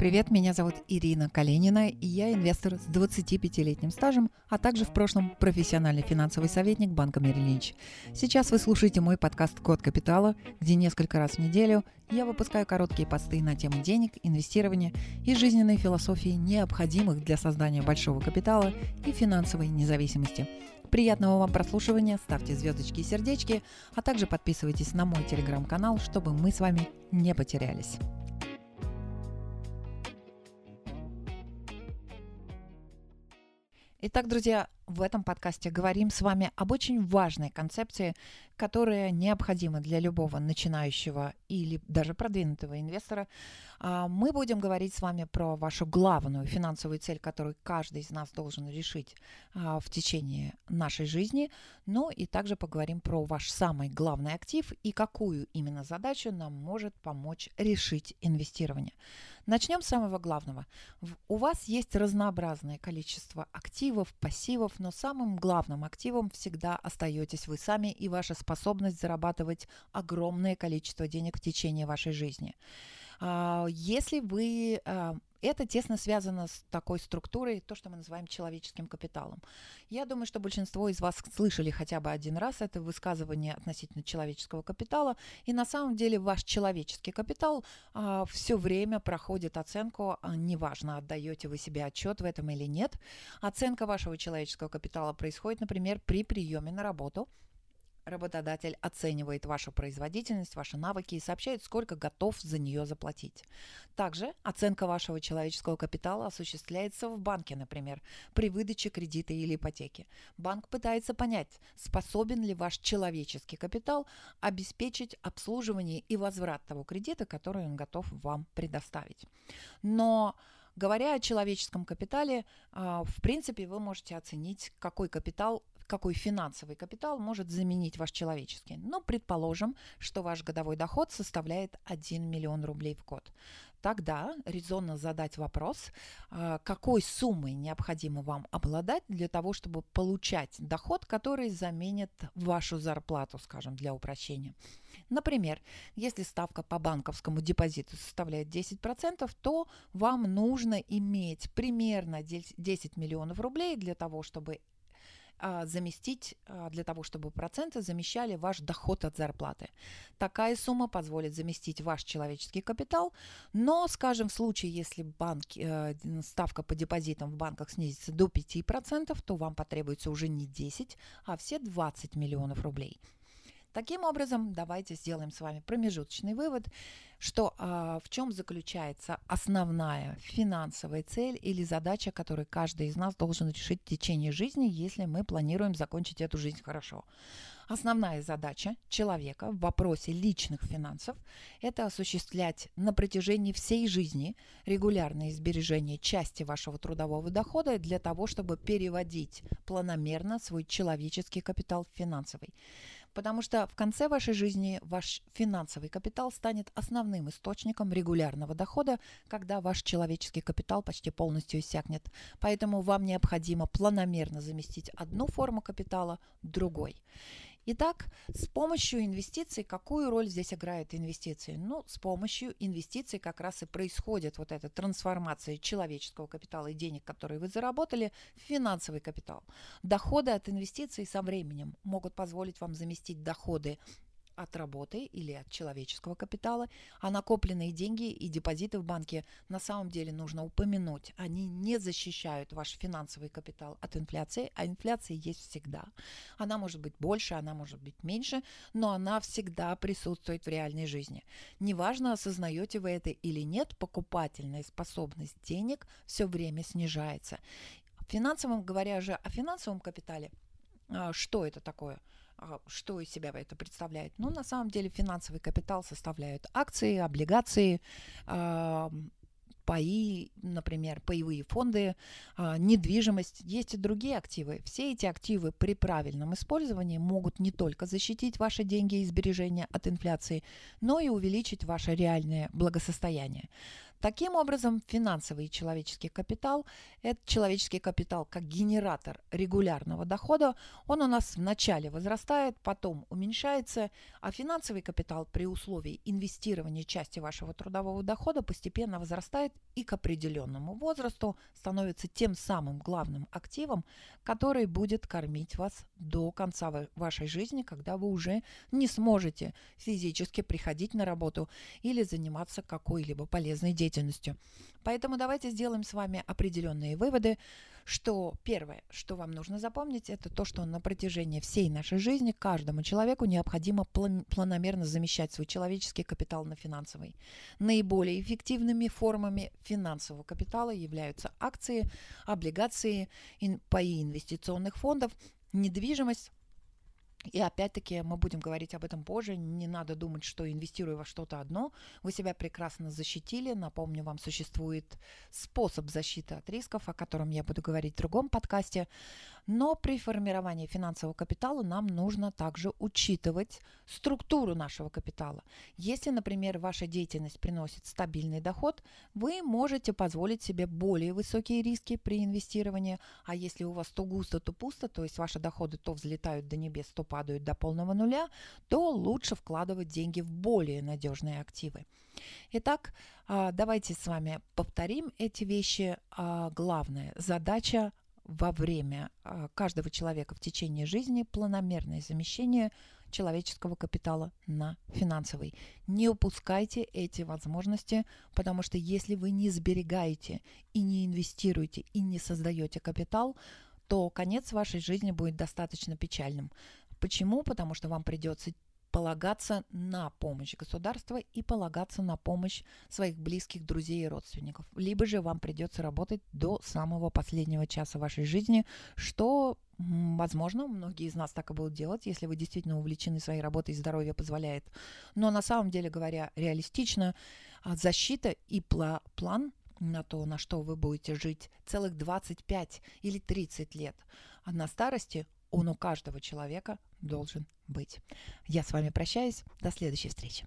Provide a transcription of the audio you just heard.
Привет, меня зовут Ирина Калинина, и я инвестор с 25-летним стажем, а также в прошлом профессиональный финансовый советник банка Мерилинч. Сейчас вы слушаете мой подкаст «Код капитала», где несколько раз в неделю я выпускаю короткие посты на тему денег, инвестирования и жизненной философии, необходимых для создания большого капитала и финансовой независимости. Приятного вам прослушивания, ставьте звездочки и сердечки, а также подписывайтесь на мой телеграм-канал, чтобы мы с вами не потерялись. Итак, друзья, в этом подкасте говорим с вами об очень важной концепции, которая необходима для любого начинающего или даже продвинутого инвестора. А, мы будем говорить с вами про вашу главную финансовую цель, которую каждый из нас должен решить а, в течение нашей жизни. Ну и также поговорим про ваш самый главный актив и какую именно задачу нам может помочь решить инвестирование. Начнем с самого главного. У вас есть разнообразное количество активов, пассивов, но самым главным активом всегда остаетесь вы сами и ваша способность зарабатывать огромное количество денег в течение вашей жизни. А, если вы а, это тесно связано с такой структурой, то, что мы называем человеческим капиталом. Я думаю, что большинство из вас слышали хотя бы один раз это высказывание относительно человеческого капитала. И на самом деле ваш человеческий капитал а, все время проходит оценку, а, неважно, отдаете вы себе отчет в этом или нет. Оценка вашего человеческого капитала происходит, например, при приеме на работу – Работодатель оценивает вашу производительность, ваши навыки и сообщает, сколько готов за нее заплатить. Также оценка вашего человеческого капитала осуществляется в банке, например, при выдаче кредита или ипотеки. Банк пытается понять, способен ли ваш человеческий капитал обеспечить обслуживание и возврат того кредита, который он готов вам предоставить. Но Говоря о человеческом капитале, а, в принципе, вы можете оценить, какой капитал какой финансовый капитал может заменить ваш человеческий. Но предположим, что ваш годовой доход составляет 1 миллион рублей в год. Тогда резонно задать вопрос, а, какой суммой необходимо вам обладать для того, чтобы получать доход, который заменит вашу зарплату, скажем, для упрощения. Например, если ставка по банковскому депозиту составляет 10%, то вам нужно иметь примерно 10 миллионов рублей для того, чтобы заместить а, для того, чтобы проценты замещали ваш доход от зарплаты. Такая сумма позволит заместить ваш человеческий капитал, но, скажем, в случае, если банк, э, ставка по депозитам в банках снизится до 5%, то вам потребуется уже не 10, а все 20 миллионов рублей. Таким образом, давайте сделаем с вами промежуточный вывод, что а, в чем заключается основная финансовая цель или задача, которую каждый из нас должен решить в течение жизни, если мы планируем закончить эту жизнь хорошо. Основная задача человека в вопросе личных финансов – это осуществлять на протяжении всей жизни регулярные сбережения части вашего трудового дохода для того, чтобы переводить планомерно свой человеческий капитал в финансовый. Потому что в конце вашей жизни ваш финансовый капитал станет основным источником регулярного дохода, когда ваш человеческий капитал почти полностью иссякнет. Поэтому вам необходимо планомерно заместить одну форму капитала другой. Итак, с помощью инвестиций, какую роль здесь играют инвестиции? Ну, с помощью инвестиций как раз и происходит вот эта трансформация человеческого капитала и денег, которые вы заработали, в финансовый капитал. Доходы от инвестиций со временем могут позволить вам заместить доходы от работы или от человеческого капитала, а накопленные деньги и депозиты в банке на самом деле нужно упомянуть. Они не защищают ваш финансовый капитал от инфляции, а инфляция есть всегда. Она может быть больше, она может быть меньше, но она всегда присутствует в реальной жизни. Неважно, осознаете вы это или нет, покупательная способность денег все время снижается. Финансовым, говоря же о финансовом капитале, а, что это такое – что из себя это представляет? Ну, на самом деле финансовый капитал составляют акции, облигации, паи, например, паевые фонды, а, недвижимость, есть и другие активы. Все эти активы при правильном использовании могут не только защитить ваши деньги и сбережения от инфляции, но и увеличить ваше реальное благосостояние. Таким образом, финансовый и человеческий капитал – это человеческий капитал как генератор регулярного дохода. Он у нас вначале возрастает, потом уменьшается, а финансовый капитал при условии инвестирования части вашего трудового дохода постепенно возрастает и к определенному возрасту становится тем самым главным активом, который будет кормить вас до конца вашей жизни, когда вы уже не сможете физически приходить на работу или заниматься какой-либо полезной деятельностью деятельностью. Поэтому давайте сделаем с вами определенные выводы, что первое, что вам нужно запомнить, это то, что на протяжении всей нашей жизни каждому человеку необходимо план- планомерно замещать свой человеческий капитал на финансовый. Наиболее эффективными формами финансового капитала являются акции, облигации, ин- паи инвестиционных фондов, недвижимость, и опять-таки мы будем говорить об этом позже. Не надо думать, что инвестируя во что-то одно, вы себя прекрасно защитили. Напомню, вам существует способ защиты от рисков, о котором я буду говорить в другом подкасте. Но при формировании финансового капитала нам нужно также учитывать структуру нашего капитала. Если, например, ваша деятельность приносит стабильный доход, вы можете позволить себе более высокие риски при инвестировании. А если у вас то густо, то пусто, то есть ваши доходы то взлетают до небес, то падают до полного нуля, то лучше вкладывать деньги в более надежные активы. Итак, а, давайте с вами повторим эти вещи. А, главная задача во время а, каждого человека в течение жизни планомерное замещение человеческого капитала на финансовый. Не упускайте эти возможности, потому что если вы не сберегаете и не инвестируете и не создаете капитал, то конец вашей жизни будет достаточно печальным. Почему? Потому что вам придется полагаться на помощь государства и полагаться на помощь своих близких друзей и родственников. Либо же вам придется работать до самого последнего часа вашей жизни, что Возможно, многие из нас так и будут делать, если вы действительно увлечены своей работой и здоровье позволяет. Но на самом деле говоря реалистично, а, защита и план на то, на что вы будете жить целых 25 или 30 лет. А на старости он у каждого человека должен быть. Я с вами прощаюсь. До следующей встречи.